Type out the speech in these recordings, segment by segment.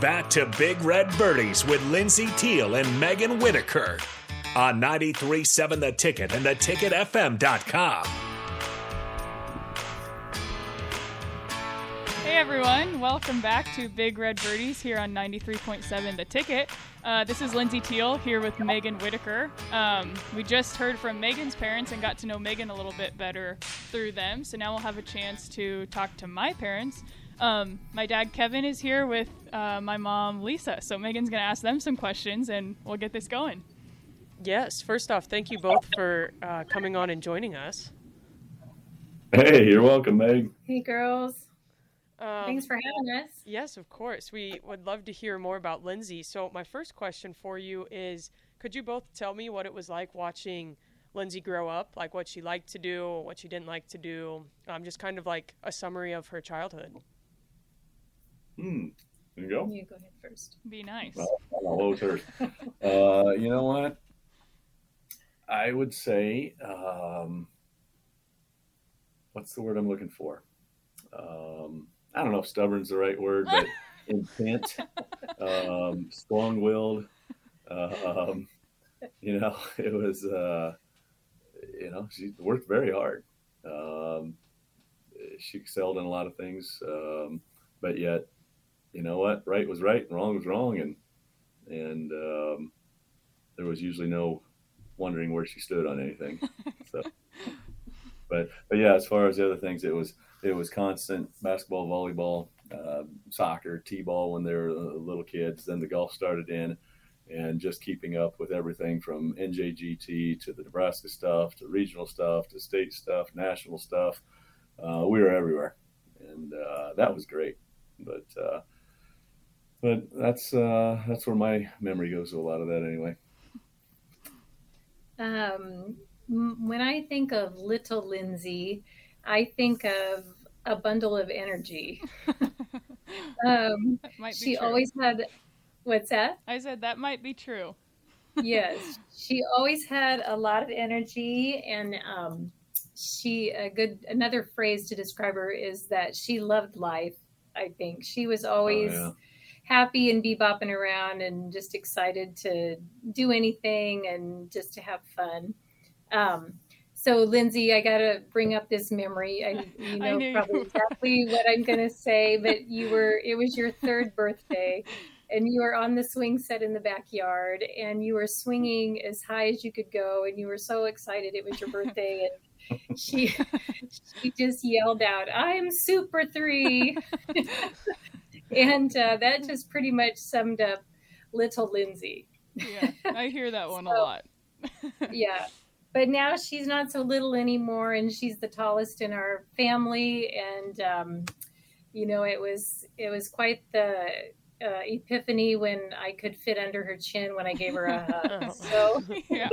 Back to Big Red Birdies with Lindsey Theili and Megan Whitaker on 93.7 The Ticket and theticketfm.com. Hey everyone, welcome back to Big Red Birdies here on 93.7 The Ticket. Uh, this is Lindsey Theili here with Megan Whitaker. Um, we just heard from Megan's parents and got to know Megan a little bit better through them, so now we'll have a chance to talk to my parents. Um, my dad Kevin is here with uh, my mom Lisa, so Megan's going to ask them some questions and we'll get this going. Yes, first off, thank you both for uh, coming on and joining us. Hey, you're welcome, Meg. Hey, girls. Um, Thanks for having us. Yes, of course. We would love to hear more about Lindsey. So, my first question for you is could you both tell me what it was like watching Lindsey grow up, like what she liked to do, what she didn't like to do? Um, just kind of like a summary of her childhood. Hmm. There you go. You go ahead first. Be nice. Well, hello, sir. uh, you know what? I would say, um, what's the word I'm looking for? Um, I don't know if stubborn's the right word, but intent, um, strong-willed. Um, you know, it was. Uh, you know, she worked very hard. Um, she excelled in a lot of things, um, but yet, you know what? Right was right, and wrong was wrong, and and um, there was usually no wondering where she stood on anything. So, but but yeah, as far as the other things, it was it was constant basketball, volleyball, uh, soccer, t-ball when they were little kids. Then the golf started in, and just keeping up with everything from NJGT to the Nebraska stuff to regional stuff to state stuff, national stuff. Uh, we were everywhere, and uh, that was great. But uh, but that's uh, that's where my memory goes to a lot of that anyway. Um, when I think of little Lindsey, I think of a bundle of energy. um, she true. always had. What's that? I said that might be true. yes, she always had a lot of energy, and um, she a good another phrase to describe her is that she loved life. I think she was always. Oh, yeah happy and be bopping around and just excited to do anything and just to have fun. Um, so, Lindsey, I got to bring up this memory. I, you know I probably exactly what I'm going to say, but you were, it was your third birthday and you were on the swing set in the backyard and you were swinging as high as you could go and you were so excited it was your birthday and she she just yelled out i'm super three and uh, that just pretty much summed up little Lindsey. yeah, I hear that one so, a lot. yeah, but now she's not so little anymore, and she's the tallest in our family. And um, you know, it was it was quite the uh, epiphany when I could fit under her chin when I gave her a hug. so yeah.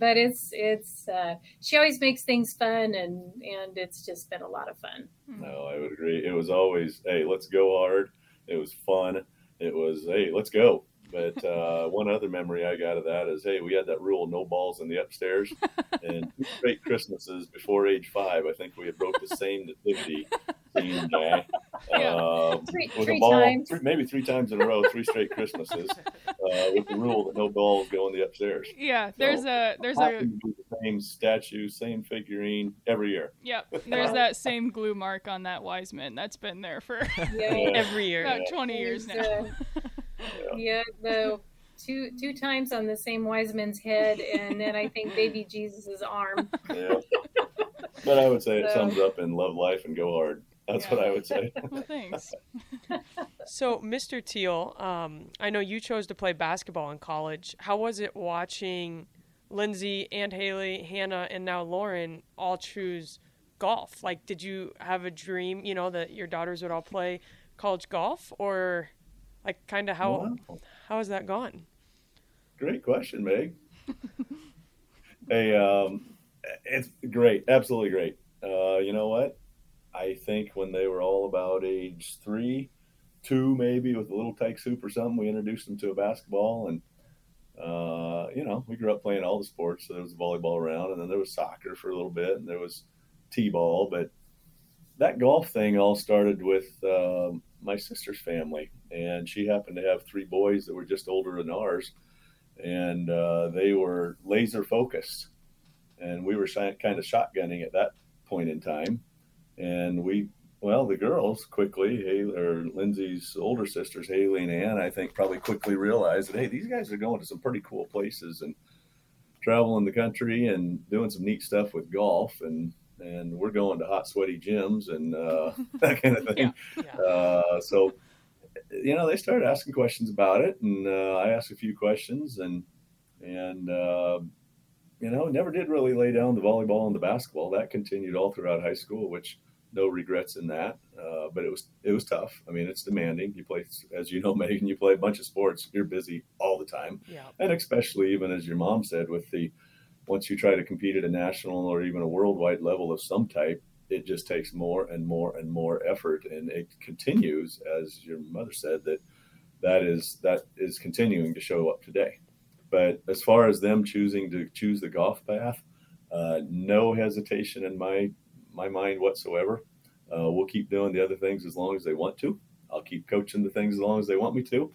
But it's it's uh, she always makes things fun and and it's just been a lot of fun. No, I would agree. It was always hey, let's go hard. It was fun. It was hey, let's go. But uh, one other memory I got of that is, hey, we had that rule: no balls in the upstairs. and two straight Christmases before age five, I think we had broke the same nativity scene guy. Yeah. Um, three, three ball, times. Three, maybe three times in a row, three straight Christmases, uh, with the rule that no balls go in the upstairs. Yeah, there's so, a there's a the same statue, same figurine every year. Yep, there's that same glue mark on that Wiseman that's been there for yeah. every year, about yeah. 20 years now. Uh, yeah, the two two times on the same Wiseman's head, and then I think baby Jesus's arm. Yeah. But I would say so. it sums up in love life and go hard. That's yeah. what I would say. well, thanks. so, Mr. Theili, um, I know you chose to play basketball in college. How was it watching Lindsey and Haley, Hannah, and now Lauren all choose golf? Like, did you have a dream, you know, that your daughters would all play college golf, or like, kind of how wow. how has that gone? Great question, Meg. hey, um, it's great, absolutely great. Uh, you know what? I think when they were all about age three, two maybe, with a Little Tikes soup or something, we introduced them to a basketball, and uh, you know, we grew up playing all the sports. So there was volleyball around, and then there was soccer for a little bit, and there was t-ball, but that golf thing all started with uh, my sister's family, and she happened to have three boys that were just older than ours, and uh, they were laser focused, and we were kind of shotgunning at that point in time, and we. Well, the girls quickly, Haley, or Lindsey's older sisters, Haley and Ann, I think probably quickly realized that, hey, these guys are going to some pretty cool places and traveling the country and doing some neat stuff with golf. And and we're going to hot, sweaty gyms and uh, that kind of thing. Yeah. Yeah. Uh, so, you know, they started asking questions about it, and uh, I asked a few questions, and and uh, you know, never did really lay down the volleyball and the basketball. That continued all throughout high school, which no regrets in that. Uh, but it was it was tough. I mean, it's demanding. You play, as you know, Megan. You play a bunch of sports. You're busy all the time, yeah. and especially even as your mom said, with the once you try to compete at a national or even a worldwide level of some type, it just takes more and more and more effort, and it continues, as your mother said, that that is that is continuing to show up today. But as far as them choosing to choose the golf path, uh, no hesitation in my my mind whatsoever. Uh, we'll keep doing the other things as long as they want to. I'll keep coaching the things as long as they want me to,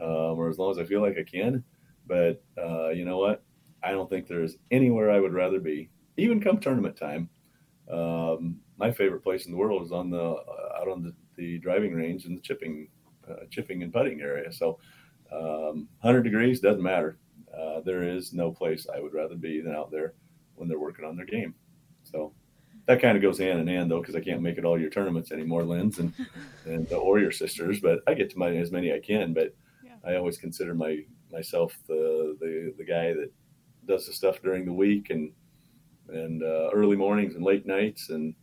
um, or as long as I feel like I can. But uh, you know what? I don't think there's anywhere I would rather be, even come tournament time. Um, my favorite place in the world is on the uh, out on the, the driving range and the chipping, uh, chipping and putting area. So, um, 100 degrees doesn't matter. Uh, there is no place I would rather be than out there when they're working on their game. So that kind of goes hand in hand though, because I can't make it all your tournaments anymore, Lynn's and and or your sisters. But I get to my as many I can. But yeah. I always consider my myself the the the guy that does the stuff during the week and and uh, early mornings and late nights and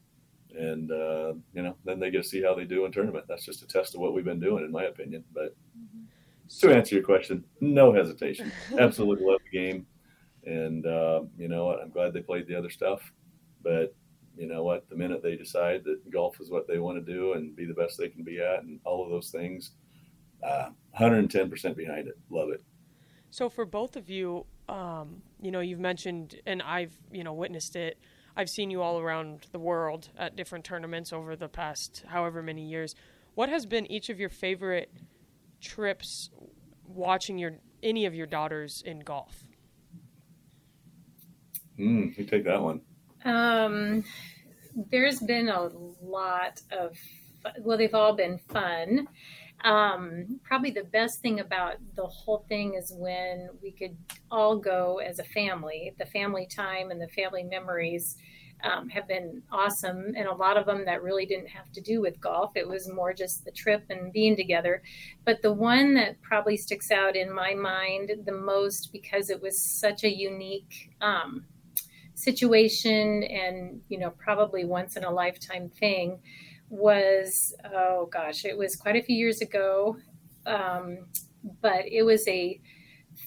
and uh, you know then they get to see how they do in tournament. That's just a test of what we've been doing, in my opinion. But mm-hmm. to answer your question, no hesitation. Absolutely love the game, and uh, you know? I'm glad they played the other stuff, but you know what? The minute they decide that golf is what they want to do and be the best they can be at, and all of those things, 110% uh, behind it. Love it. So for both of you, um, you know, you've mentioned, and I've, you know, witnessed it. I've seen you all around the world at different tournaments over the past however many years. What has been each of your favorite trips watching your any of your daughters in golf? Mm, you take that one. Um, there's been a lot of, well, they've all been fun. Um, probably the best thing about the whole thing is when we could all go as a family. The family time and the family memories um, have been awesome, and a lot of them that really didn't have to do with golf. It was more just the trip and being together. But the one that probably sticks out in my mind the most because it was such a unique um, situation and, you know, probably once in a lifetime thing was oh gosh, it was quite a few years ago, um, but it was a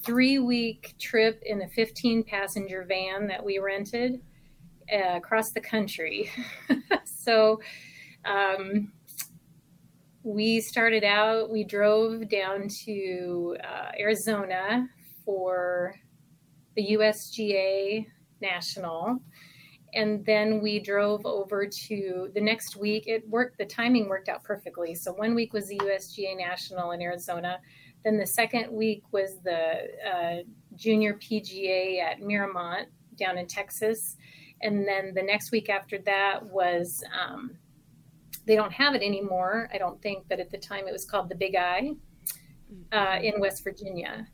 three week trip in a 15 passenger van that we rented uh, across the country. so um, we started out, we drove down to uh, Arizona for the USGA National and then we drove over to the next week. It worked, the timing worked out perfectly. So one week was the USGA National in Arizona. Then the second week was the uh, Junior PGA at Miramont down in Texas. And then the next week after that was, um, they don't have it anymore, I don't think, but at the time it was called the Big I uh, in West Virginia.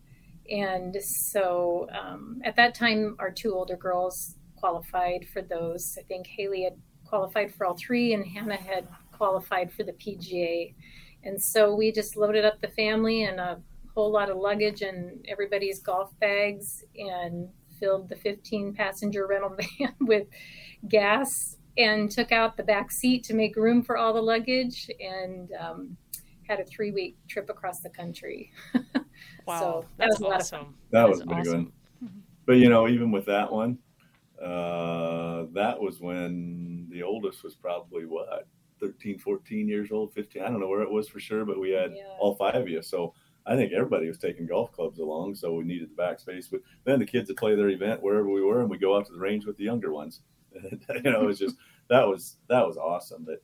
And so um, at that time, our two older girls qualified for those. I think Haley had qualified for all three, and Hannah had qualified for the PGA. And so we just loaded up the family and a whole lot of luggage and everybody's golf bags and filled the 15 passenger rental van with gas and took out the back seat to make room for all the luggage and um, had a three week trip across the country. wow. so that That's was awesome. That was a big awesome. one. But you know, even with that one, uh, that was when the oldest was probably what 13 14 years old 15 i don't know where it was for sure but we had yeah. all five of you so i think everybody was taking golf clubs along so we needed the backspace but then the kids would play their event wherever we were and we'd go out to the range with the younger ones you know it was just that was that was awesome but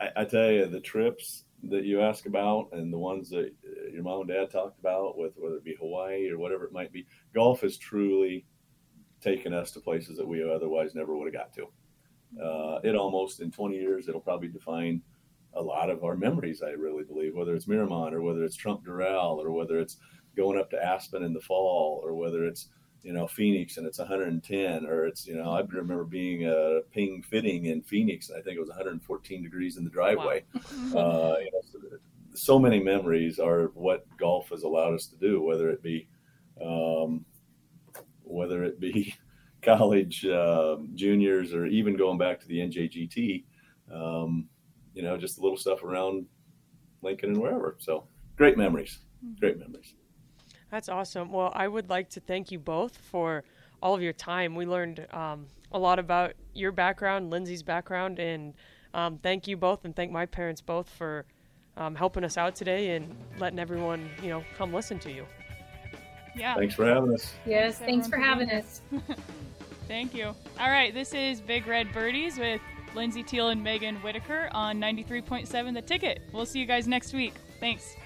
I, I, tell you, the trips that you ask about and the ones that uh, your mom and dad talked about, with whether it be Hawaii or whatever it might be, golf has truly taken us to places that we otherwise never would have got to. Uh, it almost in 20 years, it'll probably define a lot of our memories. I really believe, whether it's Miramont or whether it's Trump Doral or whether it's going up to Aspen in the fall or whether it's you know Phoenix and it's 110 or it's you know I remember being a ping fitting in Phoenix and I think it was 114 degrees in the driveway. Wow. uh, you know, so, so, many memories are what golf has allowed us to do, whether it be um, whether it be college uh, juniors or even going back to the NJGT. Um, you know, just the little stuff around Lincoln and wherever. So great memories, great memories. That's awesome. Well, I would like to thank you both for all of your time. We learned um, a lot about your background, Lindsey's background, and um, thank you both, and thank my parents both for um, helping us out today and letting everyone, you know, come listen to you. Yeah. Thanks for having us. Yes, thanks, thanks for having us. thank you. All right, this is Big Red Birdies with Lindsey Theili and Megan Whitaker on 93.7 The Ticket. We'll see you guys next week. Thanks.